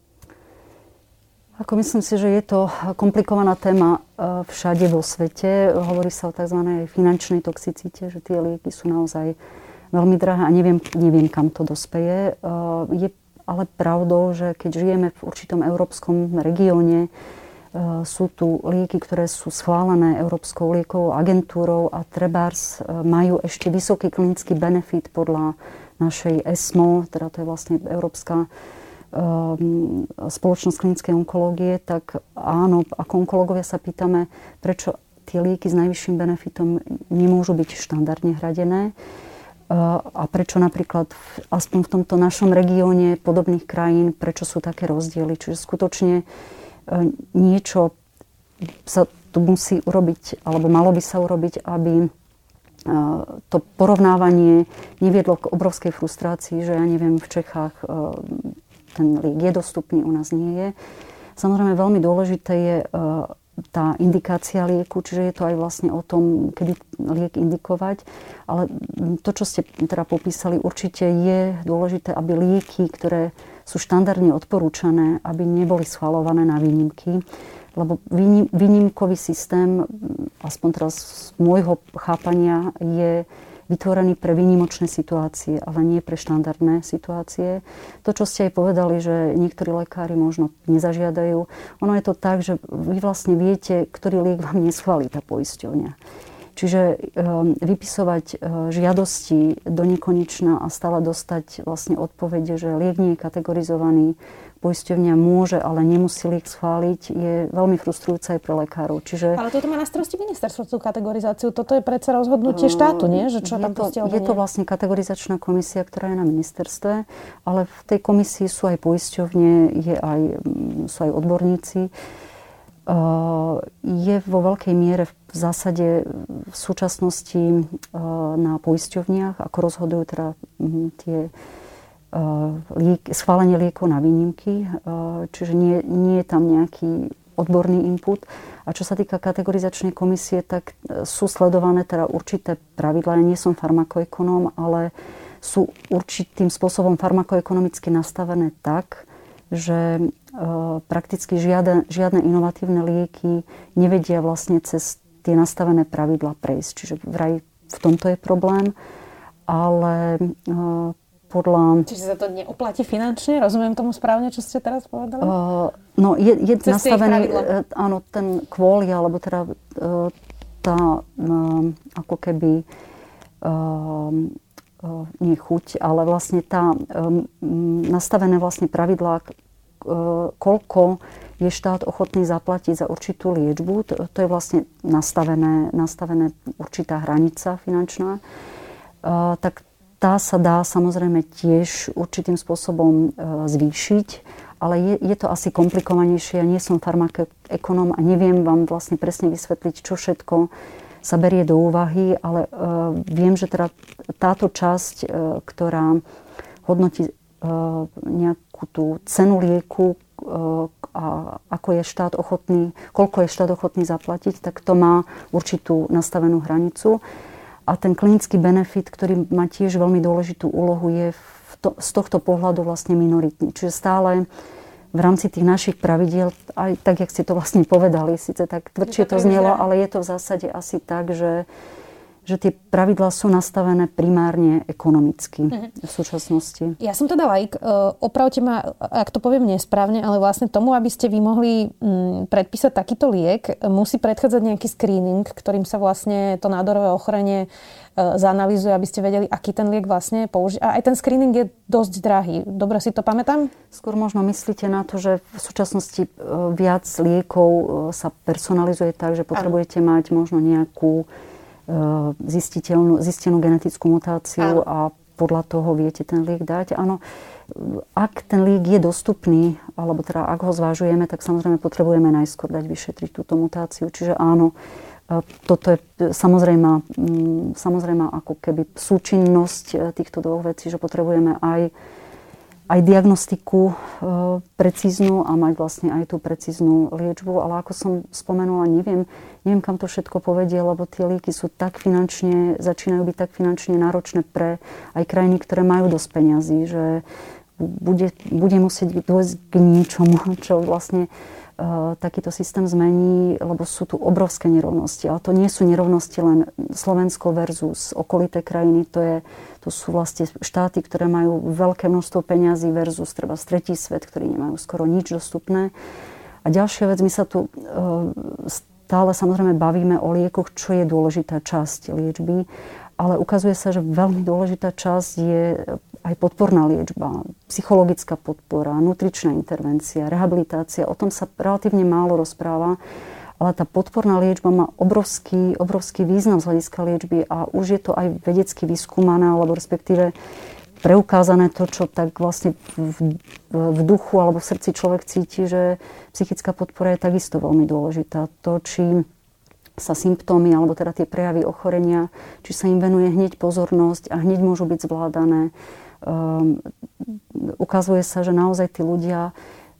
Speaker 5: Ako myslím si, že je to komplikovaná téma e, všade vo svete. Hovorí sa o tzv. finančnej toxicite, že tie lieky sú naozaj veľmi drahé a neviem, neviem kam to dospeje. E, je ale pravdou, že keď žijeme v určitom európskom regióne, e, sú tu lieky, ktoré sú schválené Európskou liekovou agentúrou a trebárs majú ešte vysoký klinický benefit podľa našej ESMO, teda to je vlastne Európska spoločnosť klinickej onkológie, tak áno, ako onkológovia sa pýtame, prečo tie lieky s najvyšším benefitom nemôžu byť štandardne hradené ehm, a prečo napríklad v, aspoň v tomto našom regióne podobných krajín, prečo sú také rozdiely. Čiže skutočne ehm, niečo sa tu musí urobiť, alebo malo by sa urobiť, aby to porovnávanie neviedlo k obrovskej frustrácii, že ja neviem, v Čechách ten liek je dostupný, u nás nie je. Samozrejme veľmi dôležité je e, tá indikácia lieku, čiže je to aj vlastne o tom, kedy liek indikovať. Ale to, čo ste teda popísali, určite je dôležité, aby lieky, ktoré sú štandardne odporúčané, aby neboli schvalované na výnimky. Lebo výnimkový systém, aspoň teraz z môjho chápania, je vytvorený pre výnimočné situácie, ale nie pre štandardné situácie. To, čo ste aj povedali, že niektorí lekári možno nezažiadajú, ono je to tak, že vy vlastne viete, ktorý liek vám neschválí tá poisťovňa. Čiže vypisovať žiadosti do nekonečna a stále dostať vlastne odpovede, že liek nie je kategorizovaný, poisťovňa môže, ale nemusí liek schváliť, je veľmi frustrujúce aj pre lekárov.
Speaker 4: Čiže... Ale toto má na starosti ministerstvo tú kategorizáciu. Toto je predsa rozhodnutie uh, štátu, nie? Že čo je tam
Speaker 5: to, je to vlastne kategorizačná komisia, ktorá je na ministerstve, ale v tej komisii sú aj poisťovne, je aj, mm, sú aj odborníci. Je vo veľkej miere v zásade v súčasnosti na poisťovniach, ako rozhodujú teda um, tie liek, schválenie liekov na výnimky, eh, čiže nie, nie je tam nejaký odborný input. A čo sa týka kategorizačnej komisie, tak eh, sú sledované teda určité pravidlá. Ja nie som farmakoekonóm, ale sú určitým spôsobom farmakoekonomicky nastavené tak, že prakticky žiadne, žiadne inovatívne lieky nevedia vlastne cez tie nastavené pravidlá prejsť. Čiže vraj v tomto je problém. Ale podľa...
Speaker 4: Čiže sa to neoplatí finančne? Rozumiem tomu správne, čo ste teraz povedali? Uh,
Speaker 5: no, je, je nastavený, uh, áno, ten kvôli, alebo teda uh, tá uh, ako keby uh, uh, nie chuť, ale vlastne tá um, nastavené vlastne pravidlá, uh, koľko je štát ochotný zaplatiť za určitú liečbu. To, to je vlastne nastavené, nastavené určitá hranica finančná. Uh, tak tá sa dá samozrejme tiež určitým spôsobom e, zvýšiť, ale je, je to asi komplikovanejšie. Ja nie som farmakoekonom a neviem vám vlastne presne vysvetliť, čo všetko sa berie do úvahy, ale uh, viem, že teda táto časť, uh, ktorá hodnotí uh, nejakú tú cenu lieku uh, a ako je štát ochotný, koľko je štát ochotný zaplatiť, tak to má určitú nastavenú hranicu. A ten klinický benefit, ktorý má tiež veľmi dôležitú úlohu, je to, z tohto pohľadu vlastne minoritný. Čiže stále v rámci tých našich pravidiel, aj tak, jak ste to vlastne povedali, síce tak tvrdšie to znelo, ale je to v zásade asi tak, že že tie pravidlá sú nastavené primárne ekonomicky uh-huh. v súčasnosti.
Speaker 4: Ja som teda like, opravte ma, ak to poviem nesprávne, ale vlastne tomu, aby ste vy mohli mm, predpísať takýto liek, musí predchádzať nejaký screening, ktorým sa vlastne to nádorové ochorenie e, zanalizuje, aby ste vedeli, aký ten liek vlastne použiť. A aj ten screening je dosť drahý. Dobre si to pamätám?
Speaker 5: Skôr možno myslíte na to, že v súčasnosti e, viac liekov e, sa personalizuje tak, že potrebujete mať možno nejakú zistenú genetickú mutáciu a podľa toho viete ten liek dať. Áno, ak ten liek je dostupný, alebo teda ak ho zvážujeme, tak samozrejme potrebujeme najskôr dať vyšetriť túto mutáciu. Čiže áno, toto je samozrejme, samozrejme ako keby súčinnosť e, týchto dvoch vecí, že potrebujeme aj aj diagnostiku e, precíznu a mať vlastne aj tú precíznu liečbu. Ale ako som spomenula, neviem, neviem, kam to všetko povedie, lebo tie lieky sú tak finančne, začínajú byť tak finančne náročné pre aj krajiny, ktoré majú dosť peňazí, že bude, bude musieť dôjsť k niečomu, čo vlastne uh, takýto systém zmení, lebo sú tu obrovské nerovnosti. Ale to nie sú nerovnosti len Slovensko versus okolité krajiny, to je to sú vlastne štáty, ktoré majú veľké množstvo peňazí versus treba tretí svet, ktorí nemajú skoro nič dostupné. A ďalšia vec, my sa tu e, stále samozrejme bavíme o liekoch, čo je dôležitá časť liečby, ale ukazuje sa, že veľmi dôležitá časť je aj podporná liečba, psychologická podpora, nutričná intervencia, rehabilitácia. O tom sa relatívne málo rozpráva ale tá podporná liečba má obrovský, obrovský význam z hľadiska liečby a už je to aj vedecky vyskúmané, alebo respektíve preukázané to, čo tak vlastne v, v duchu alebo v srdci človek cíti, že psychická podpora je takisto veľmi dôležitá. To, či sa symptómy alebo teda tie prejavy ochorenia, či sa im venuje hneď pozornosť a hneď môžu byť zvládané. Um, ukazuje sa, že naozaj tí ľudia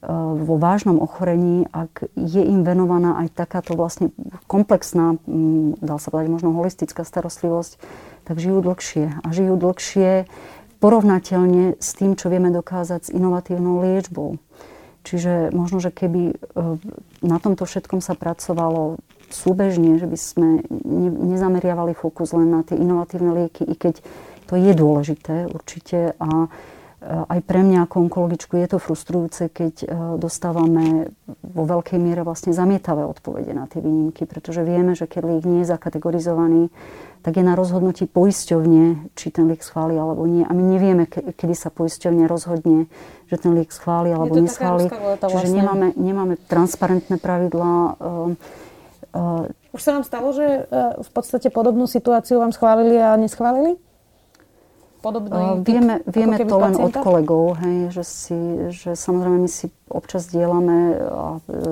Speaker 5: vo vážnom ochorení, ak je im venovaná aj takáto vlastne komplexná, mm, dá sa povedať možno holistická starostlivosť, tak žijú dlhšie. A žijú dlhšie porovnateľne s tým, čo vieme dokázať s inovatívnou liečbou. Čiže možno, že keby eh, na tomto všetkom sa pracovalo súbežne, že by sme nezameriavali fokus len na tie inovatívne lieky, i keď to je dôležité určite a aj pre mňa ako onkologičku je to frustrujúce, keď e, dostávame vo veľkej miere vlastne zamietavé odpovede na tie výnimky, pretože vieme, že keď liek nie je zakategorizovaný, tak je na rozhodnutí poisťovne, či ten liek schváli alebo nie. A my nevieme, kedy sa poisťovne rozhodne, že ten liek schváli alebo neschváli. Čiže vlastne. nemáme, nemáme transparentné pravidlá.
Speaker 4: Uh, uh, Už sa vám stalo, že v podstate podobnú situáciu vám schválili a neschválili?
Speaker 5: Podobný uh, Vieme, vieme to len pacienta? od kolegov, hej, že, si, že samozrejme my si občas dielame a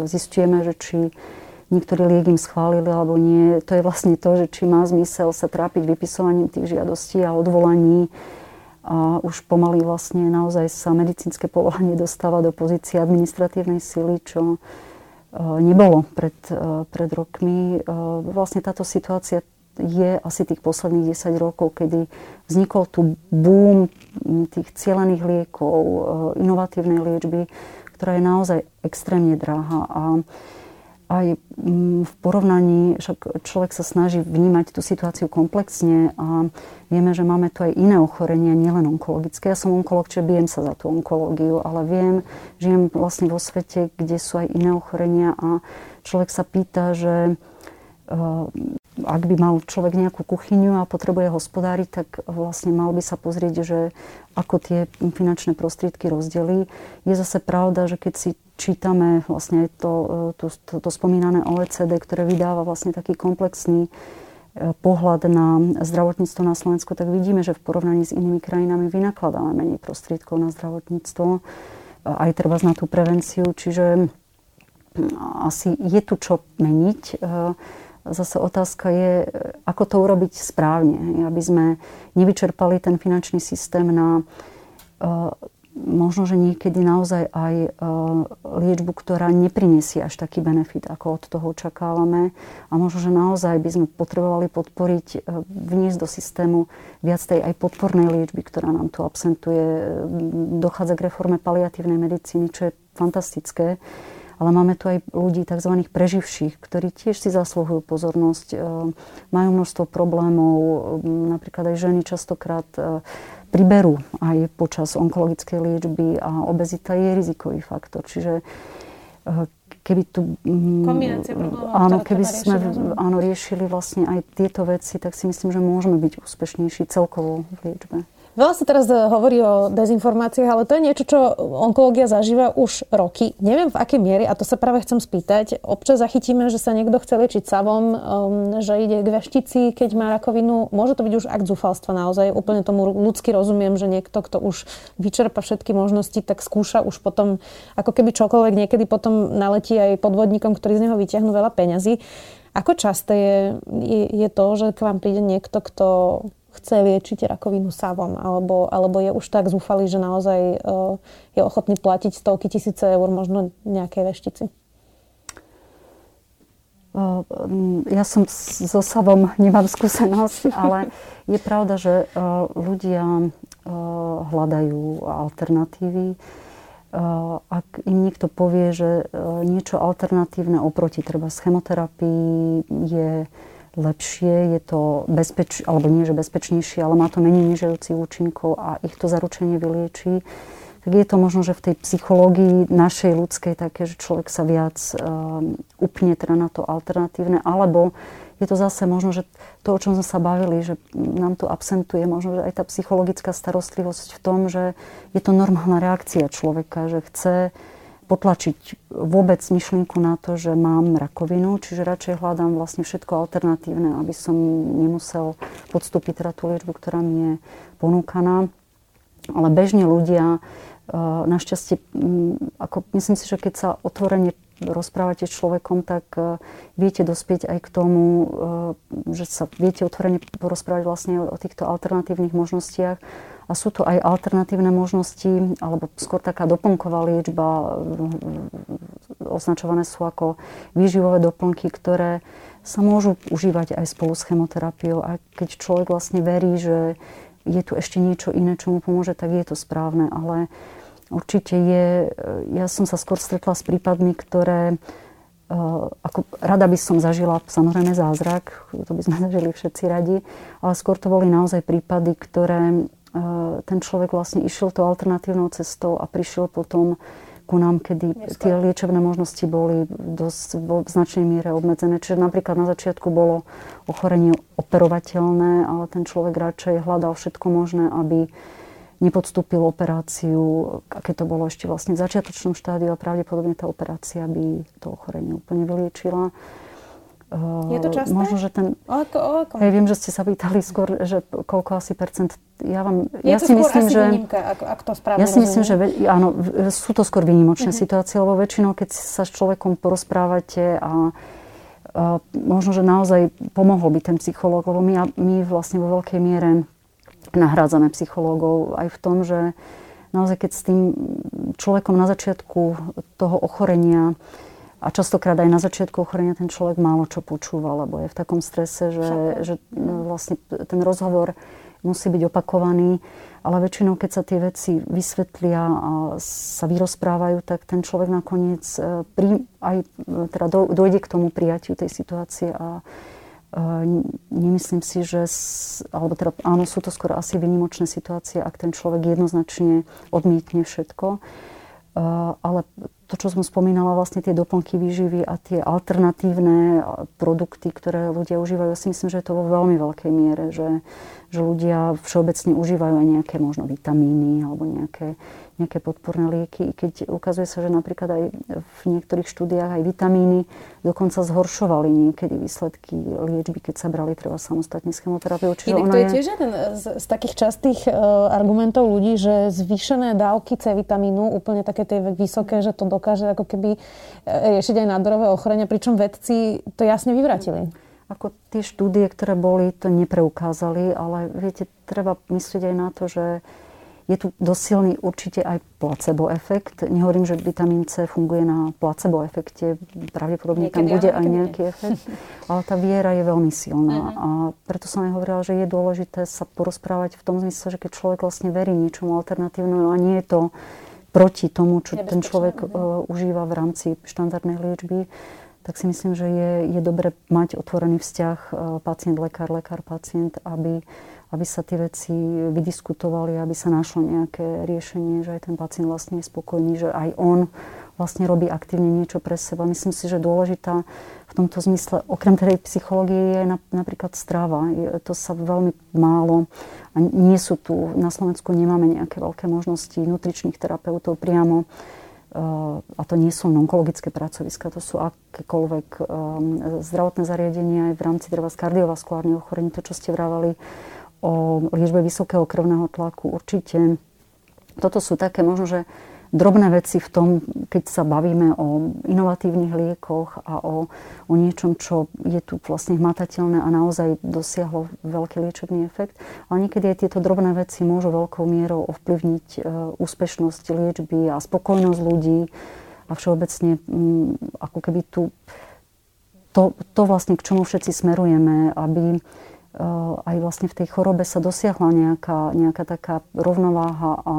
Speaker 5: zistujeme, že či niektorý liek im schválili alebo nie. To je vlastne to, že či má zmysel sa trápiť vypisovaním tých žiadostí a odvolaní. A už pomaly vlastne naozaj sa medicínske povolanie dostáva do pozície administratívnej sily, čo e, nebolo pred, e, pred rokmi. E, vlastne táto situácia je asi tých posledných 10 rokov, kedy vznikol tu boom tých cieľených liekov, e, inovatívnej liečby, ktorá je naozaj extrémne drahá. A aj v porovnaní, však človek sa snaží vnímať tú situáciu komplexne a vieme, že máme tu aj iné ochorenia, nielen onkologické. Ja som onkolog, čiže bijem sa za tú onkológiu, ale viem, žijem vlastne vo svete, kde sú aj iné ochorenia a človek sa pýta, že ak by mal človek nejakú kuchyňu a potrebuje hospodáriť, tak vlastne mal by sa pozrieť, že ako tie finančné prostriedky rozdelí. Je zase pravda, že keď si čítame vlastne to, to, to, to spomínané OECD, ktoré vydáva vlastne taký komplexný e, pohľad na zdravotníctvo na Slovensku, tak vidíme, že v porovnaní s inými krajinami vynakladáme menej prostriedkov na zdravotníctvo, aj treba na tú prevenciu, čiže asi je tu čo meniť. E, Zase otázka je, ako to urobiť správne, aby sme nevyčerpali ten finančný systém na uh, možno, že niekedy naozaj aj uh, liečbu, ktorá neprinesie až taký benefit, ako od toho očakávame. A možno, že naozaj by sme potrebovali podporiť, uh, vniesť do systému viac tej aj podpornej liečby, ktorá nám tu absentuje. Dochádza k reforme paliatívnej medicíny, čo je fantastické ale máme tu aj ľudí tzv. preživších, ktorí tiež si zaslúhujú pozornosť, e, majú množstvo problémov, napríklad aj ženy častokrát e, priberú aj počas onkologickej liečby a obezita je rizikový faktor. Čiže e, keby tu...
Speaker 4: Kombinácia problémov,
Speaker 5: áno, keby sme áno, riešili vlastne aj tieto veci, tak si myslím, že môžeme byť úspešnejší celkovo v liečbe.
Speaker 4: Veľa sa teraz e, hovorí o dezinformáciách, ale to je niečo, čo onkológia zažíva už roky. Neviem v akej miere, a to sa práve chcem spýtať. Občas zachytíme, že sa niekto chce liečiť savom, um, že ide k veštici, keď má rakovinu. Môže to byť už akt zúfalstva naozaj. Úplne tomu ľudsky rozumiem, že niekto, kto už vyčerpa všetky možnosti, tak skúša už potom, ako keby čokoľvek niekedy potom naletí aj podvodníkom, ktorí z neho vyťahnú veľa peňazí. Ako časté je, je, je to, že k vám príde niekto, kto chce liečiť rakovinu savom, alebo, alebo je už tak zúfalý, že naozaj uh, je ochotný platiť stovky tisíce eur možno nejakej veštici?
Speaker 5: Ja som so savom nemám skúsenosť, ale je pravda, že ľudia hľadajú alternatívy. Ak im niekto povie, že niečo alternatívne oproti treba chemoterapii je lepšie, je to bezpeč, alebo nie, že bezpečnejšie, ale má to menej nežajúcich účinkov a ich to zaručenie vyliečí, tak je to možno, že v tej psychológii našej ľudskej také, že človek sa viac um, upne teda na to alternatívne, alebo je to zase možno, že to, o čom sme sa bavili, že nám tu absentuje možno, že aj tá psychologická starostlivosť v tom, že je to normálna reakcia človeka, že chce potlačiť vôbec myšlienku na to, že mám rakovinu, čiže radšej hľadám vlastne všetko alternatívne, aby som nemusel podstúpiť teda tú liečbu, ktorá mi je ponúkaná. Ale bežne ľudia, e, našťastie, ako myslím si, že keď sa otvorene rozprávate s človekom, tak e, viete dospieť aj k tomu, e, že sa viete otvorene porozprávať vlastne o týchto alternatívnych možnostiach a sú to aj alternatívne možnosti, alebo skôr taká doplnková liečba, označované sú ako výživové doplnky, ktoré sa môžu užívať aj spolu s chemoterapiou. A keď človek vlastne verí, že je tu ešte niečo iné, čo mu pomôže, tak je to správne. Ale určite je, ja som sa skôr stretla s prípadmi, ktoré ako rada by som zažila samozrejme zázrak, to by sme zažili všetci radi, ale skôr to boli naozaj prípady, ktoré ten človek vlastne išiel tou alternatívnou cestou a prišiel potom ku nám, kedy Neskôr. tie liečebné možnosti boli dosť vo značnej miere obmedzené. Čiže napríklad na začiatku bolo ochorenie operovateľné, ale ten človek radšej hľadal všetko možné, aby nepodstúpil operáciu, aké to bolo ešte vlastne v začiatočnom štádiu a pravdepodobne tá operácia by to ochorenie úplne vyliečila.
Speaker 4: Je to časté?
Speaker 5: Možno, že ten...
Speaker 4: O ako, o ako?
Speaker 5: Ja viem, že ste sa pýtali skôr, že koľko asi percent... Ja, vám,
Speaker 4: je
Speaker 5: ja
Speaker 4: to
Speaker 5: si myslím,
Speaker 4: asi
Speaker 5: že...
Speaker 4: Výnimka, ak, ak to správne
Speaker 5: Ja si myslím, že áno, sú to skôr výnimočné uh-huh. situácie, lebo väčšinou, keď sa s človekom porozprávate a, a možno, že naozaj pomohol by ten psychológ, lebo my, my vlastne vo veľkej miere nahrádzame psychológov aj v tom, že naozaj keď s tým človekom na začiatku toho ochorenia a častokrát aj na začiatku ochorenia ten človek málo čo počúva, lebo je v takom strese, že, že no, vlastne ten rozhovor musí byť opakovaný, ale väčšinou, keď sa tie veci vysvetlia a sa vyrozprávajú, tak ten človek nakoniec e, prí, aj e, teda dojde k tomu prijatiu tej situácie a e, nemyslím si, že, alebo teda áno, sú to skoro asi vynimočné situácie, ak ten človek jednoznačne odmietne všetko. Ale to, čo som spomínala, vlastne tie doplnky výživy a tie alternatívne produkty, ktoré ľudia užívajú, ja si myslím, že je to vo veľmi veľkej miere, že, že ľudia všeobecne užívajú aj nejaké možno vitamíny alebo nejaké nejaké podporné lieky, i keď ukazuje sa, že napríklad aj v niektorých štúdiách aj vitamíny dokonca zhoršovali niekedy výsledky liečby, keď sa brali treba samostatne s chemoterapiou.
Speaker 4: Čiže Inak to je, tiež jeden z, z takých častých uh, argumentov ľudí, že zvýšené dávky C vitamínu, úplne také tie vysoké, že to dokáže ako keby e, riešiť aj nádorové ochorenia, pričom vedci to jasne vyvratili.
Speaker 5: Ako tie štúdie, ktoré boli, to nepreukázali, ale viete, treba myslieť aj na to, že je tu dosilný určite aj placebo efekt. Nehovorím, že vitamín C funguje na placebo efekte. Pravdepodobne Niekedy tam bude aj nejaký nie. efekt. Ale tá viera je veľmi silná. Uh-huh. A preto som aj hovorila, že je dôležité sa porozprávať v tom zmysle, že keď človek vlastne verí niečomu alternatívnemu a nie je to proti tomu, čo ten človek uh, užíva v rámci štandardnej liečby, tak si myslím, že je, je dobre mať otvorený vzťah uh, pacient-lekár, lekár-pacient, aby aby sa tie veci vydiskutovali, aby sa našlo nejaké riešenie, že aj ten pacient vlastne je spokojný, že aj on vlastne robí aktívne niečo pre seba. Myslím si, že dôležitá v tomto zmysle, okrem tej psychológie, je napríklad strava. To sa veľmi málo a nie sú tu, na Slovensku nemáme nejaké veľké možnosti nutričných terapeutov priamo a to nie sú onkologické pracoviska, to sú akékoľvek um, zdravotné zariadenia aj v rámci treba kardiovaskulárnych ochorení, to, čo ste vravali, o liečbe vysokého krvného tlaku určite. Toto sú také možno, že drobné veci v tom, keď sa bavíme o inovatívnych liekoch a o, o niečom, čo je tu vlastne hmatateľné a naozaj dosiahlo veľký liečebný efekt. Ale niekedy aj tieto drobné veci môžu veľkou mierou ovplyvniť e, úspešnosť liečby a spokojnosť ľudí a všeobecne m, ako keby tu to, to vlastne, k čomu všetci smerujeme, aby aj vlastne v tej chorobe sa dosiahla nejaká, nejaká taká rovnováha a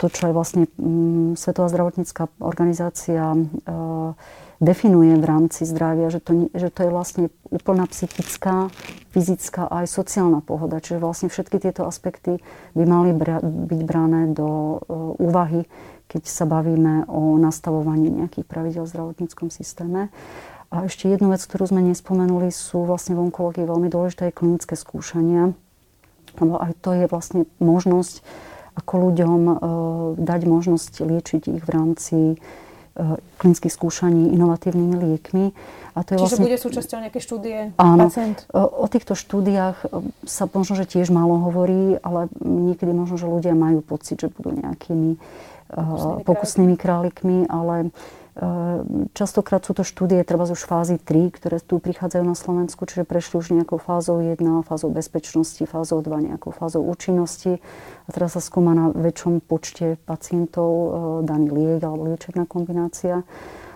Speaker 5: to, čo aj vlastne um, Svetová zdravotnícká organizácia uh, definuje v rámci zdravia, že to, že to je vlastne úplná psychická, fyzická a aj sociálna pohoda. Čiže vlastne všetky tieto aspekty by mali bra- byť brané do uh, úvahy, keď sa bavíme o nastavovaní nejakých pravidel v zdravotníckom systéme. A ešte jednu vec, ktorú sme nespomenuli, sú vlastne v onkológii veľmi dôležité klinické skúšania. Lebo aj to je vlastne možnosť, ako ľuďom e, dať možnosť liečiť ich v rámci e, klinických skúšaní inovatívnymi liekmi.
Speaker 4: A to je Čiže vlastne... bude súčasťou nejaké štúdie
Speaker 5: Áno. Pacient? O, o týchto štúdiách e, sa možno, že tiež málo hovorí, ale niekedy možno, že ľudia majú pocit, že budú nejakými pokusnými, králikmi, ale Ehm, častokrát sú to štúdie treba už fázy 3, ktoré tu prichádzajú na Slovensku, čiže prešli už nejakou fázou 1, fázou bezpečnosti, fázou 2, nejakou fázou účinnosti. A teraz sa skúma na väčšom počte pacientov ehm, daný liek alebo liečebná kombinácia.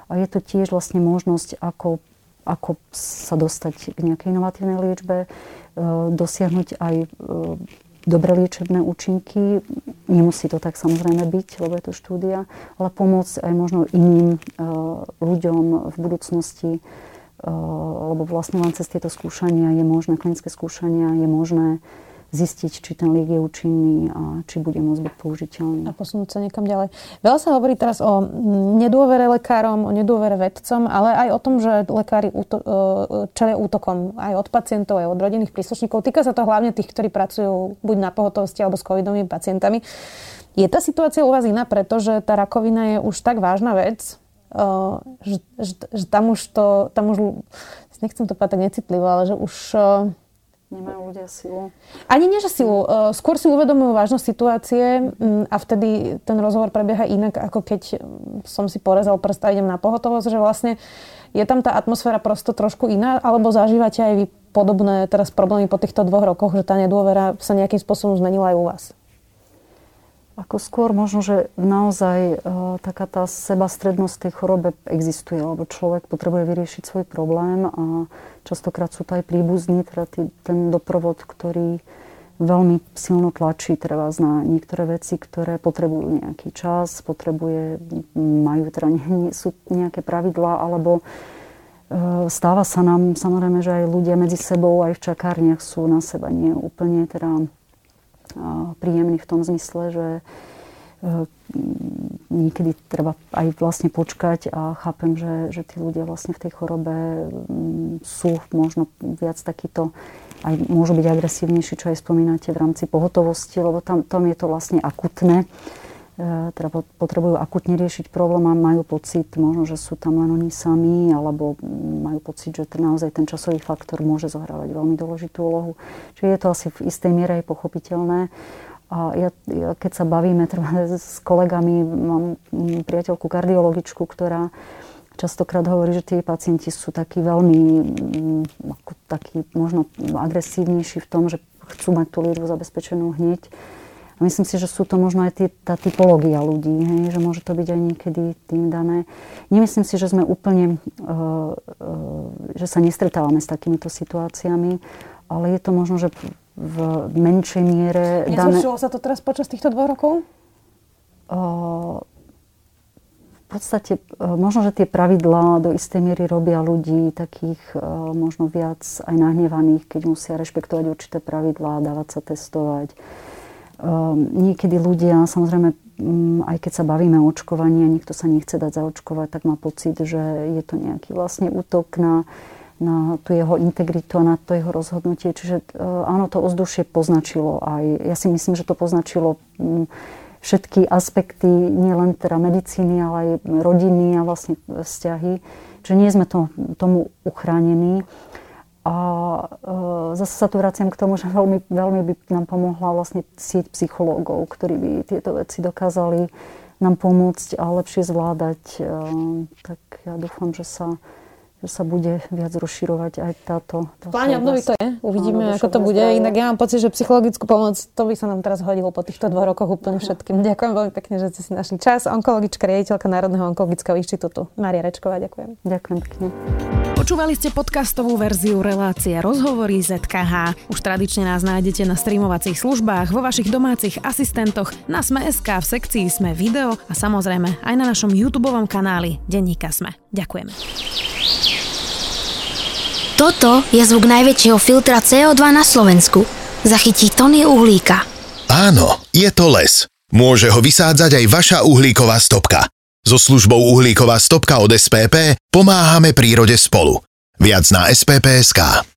Speaker 5: A je to tiež vlastne možnosť, ako, ako sa dostať k nejakej inovatívnej liečbe, ehm, dosiahnuť aj dobré liečebné účinky. Nemusí to tak samozrejme byť, lebo je to štúdia, ale pomôcť aj možno iným uh, ľuďom v budúcnosti, uh, lebo vlastne len cez tieto skúšania je možné, klinické skúšania je možné zistiť, či ten liek je účinný a či bude môcť byť použiteľný.
Speaker 4: A posunúť sa niekam ďalej. Veľa sa hovorí teraz o nedôvere lekárom, o nedôvere vedcom, ale aj o tom, že lekári úto, e, čelia útokom aj od pacientov, aj od rodinných príslušníkov. Týka sa to hlavne tých, ktorí pracujú buď na pohotovosti alebo s covidovými pacientami. Je tá situácia u vás iná, pretože tá rakovina je už tak vážna vec, e, že, že, že tam už to, tam už, nechcem to povedať necitlivo, ale že už e,
Speaker 5: Nemajú ľudia silu?
Speaker 4: Ani nie, že silu. E, skôr si uvedomujú vážnosť situácie a vtedy ten rozhovor prebieha inak, ako keď som si porezal prst a idem na pohotovosť, že vlastne je tam tá atmosféra prosto trošku iná, alebo zažívate aj vy podobné teraz problémy po týchto dvoch rokoch, že tá nedôvera sa nejakým spôsobom zmenila aj u vás?
Speaker 5: Ako skôr možno, že naozaj e, taká tá sebastrednosť tej chorobe existuje, lebo človek potrebuje vyriešiť svoj problém a častokrát sú to aj príbuzní, teda tý, ten doprovod, ktorý veľmi silno tlačí treba na niektoré veci, ktoré potrebujú nejaký čas, potrebuje, majú teda nie, sú nejaké pravidlá, alebo e, stáva sa nám samozrejme, že aj ľudia medzi sebou aj v čakárniach sú na seba nie úplne teda príjemný v tom zmysle, že e, niekedy treba aj vlastne počkať a chápem, že, že tí ľudia vlastne v tej chorobe sú možno viac takýto aj môžu byť agresívnejší, čo aj spomínate v rámci pohotovosti, lebo tam, tam je to vlastne akutné. E, teda potrebujú akutne riešiť problém a majú pocit, možno, že sú tam len oni sami, alebo majú pocit, že naozaj ten časový faktor môže zohrávať veľmi dôležitú úlohu. Čiže je to asi v istej miere aj pochopiteľné. A ja, ja keď sa bavíme teda s kolegami, mám priateľku kardiologičku, ktorá častokrát hovorí, že tí pacienti sú takí veľmi, ako takí možno agresívnejší v tom, že chcú mať tú liečbu zabezpečenú hneď myslím si, že sú to možno aj tí, tá typológia ľudí, hej, že môže to byť aj niekedy tým dané. Nemyslím si, že sme úplne, uh, uh, že sa nestretávame s takýmito situáciami, ale je to možno, že v menšej miere...
Speaker 4: Nezhoršilo dané... sa to teraz počas týchto dvoch rokov?
Speaker 5: Uh, v podstate možno, že tie pravidlá do istej miery robia ľudí takých možno viac aj nahnevaných, keď musia rešpektovať určité pravidlá, dávať sa testovať niekedy ľudia, samozrejme, mm, aj keď sa bavíme o očkovaní a niekto sa nechce dať zaočkovať, tak má pocit, že je to nejaký vlastne útok na, na tú jeho integritu a na to jeho rozhodnutie. Čiže e, áno, to ozdušie poznačilo aj, ja si myslím, že to poznačilo mm, všetky aspekty, nielen teda medicíny, ale aj rodiny a vlastne vzťahy. Čiže nie sme to, tomu uchránení. A e, zase sa tu vraciam k tomu, že veľmi, veľmi by nám pomohla vlastne sieť psychológov, ktorí by tieto veci dokázali nám pomôcť a lepšie zvládať. E, tak ja dúfam, že sa sa bude viac rozširovať aj táto...
Speaker 4: táto pláne obnovy to je. Uvidíme, Áno, ako to bude. Zdravia. Inak ja mám pocit, že psychologickú pomoc, to by sa nám teraz hodilo po týchto dvoch rokoch úplne všetkým. Ďakujem veľmi pekne, že ste si našli čas. Onkologička, riaditeľka Národného onkologického inštitútu. Mária Rečková, ďakujem.
Speaker 5: Ďakujem pekne.
Speaker 1: Počúvali ste podcastovú verziu relácie Rozhovory ZKH. Už tradične nás nájdete na streamovacích službách, vo vašich domácich asistentoch, na Sme.sk, v sekcii Sme video a samozrejme aj na našom YouTube kanáli Denníka Sme. Ďakujeme.
Speaker 2: Toto je zvuk najväčšieho filtra CO2 na Slovensku. Zachytí tony uhlíka.
Speaker 3: Áno, je to les. Môže ho vysádzať aj vaša uhlíková stopka. So službou uhlíková stopka od SPP pomáhame prírode spolu. Viac na spp.sk.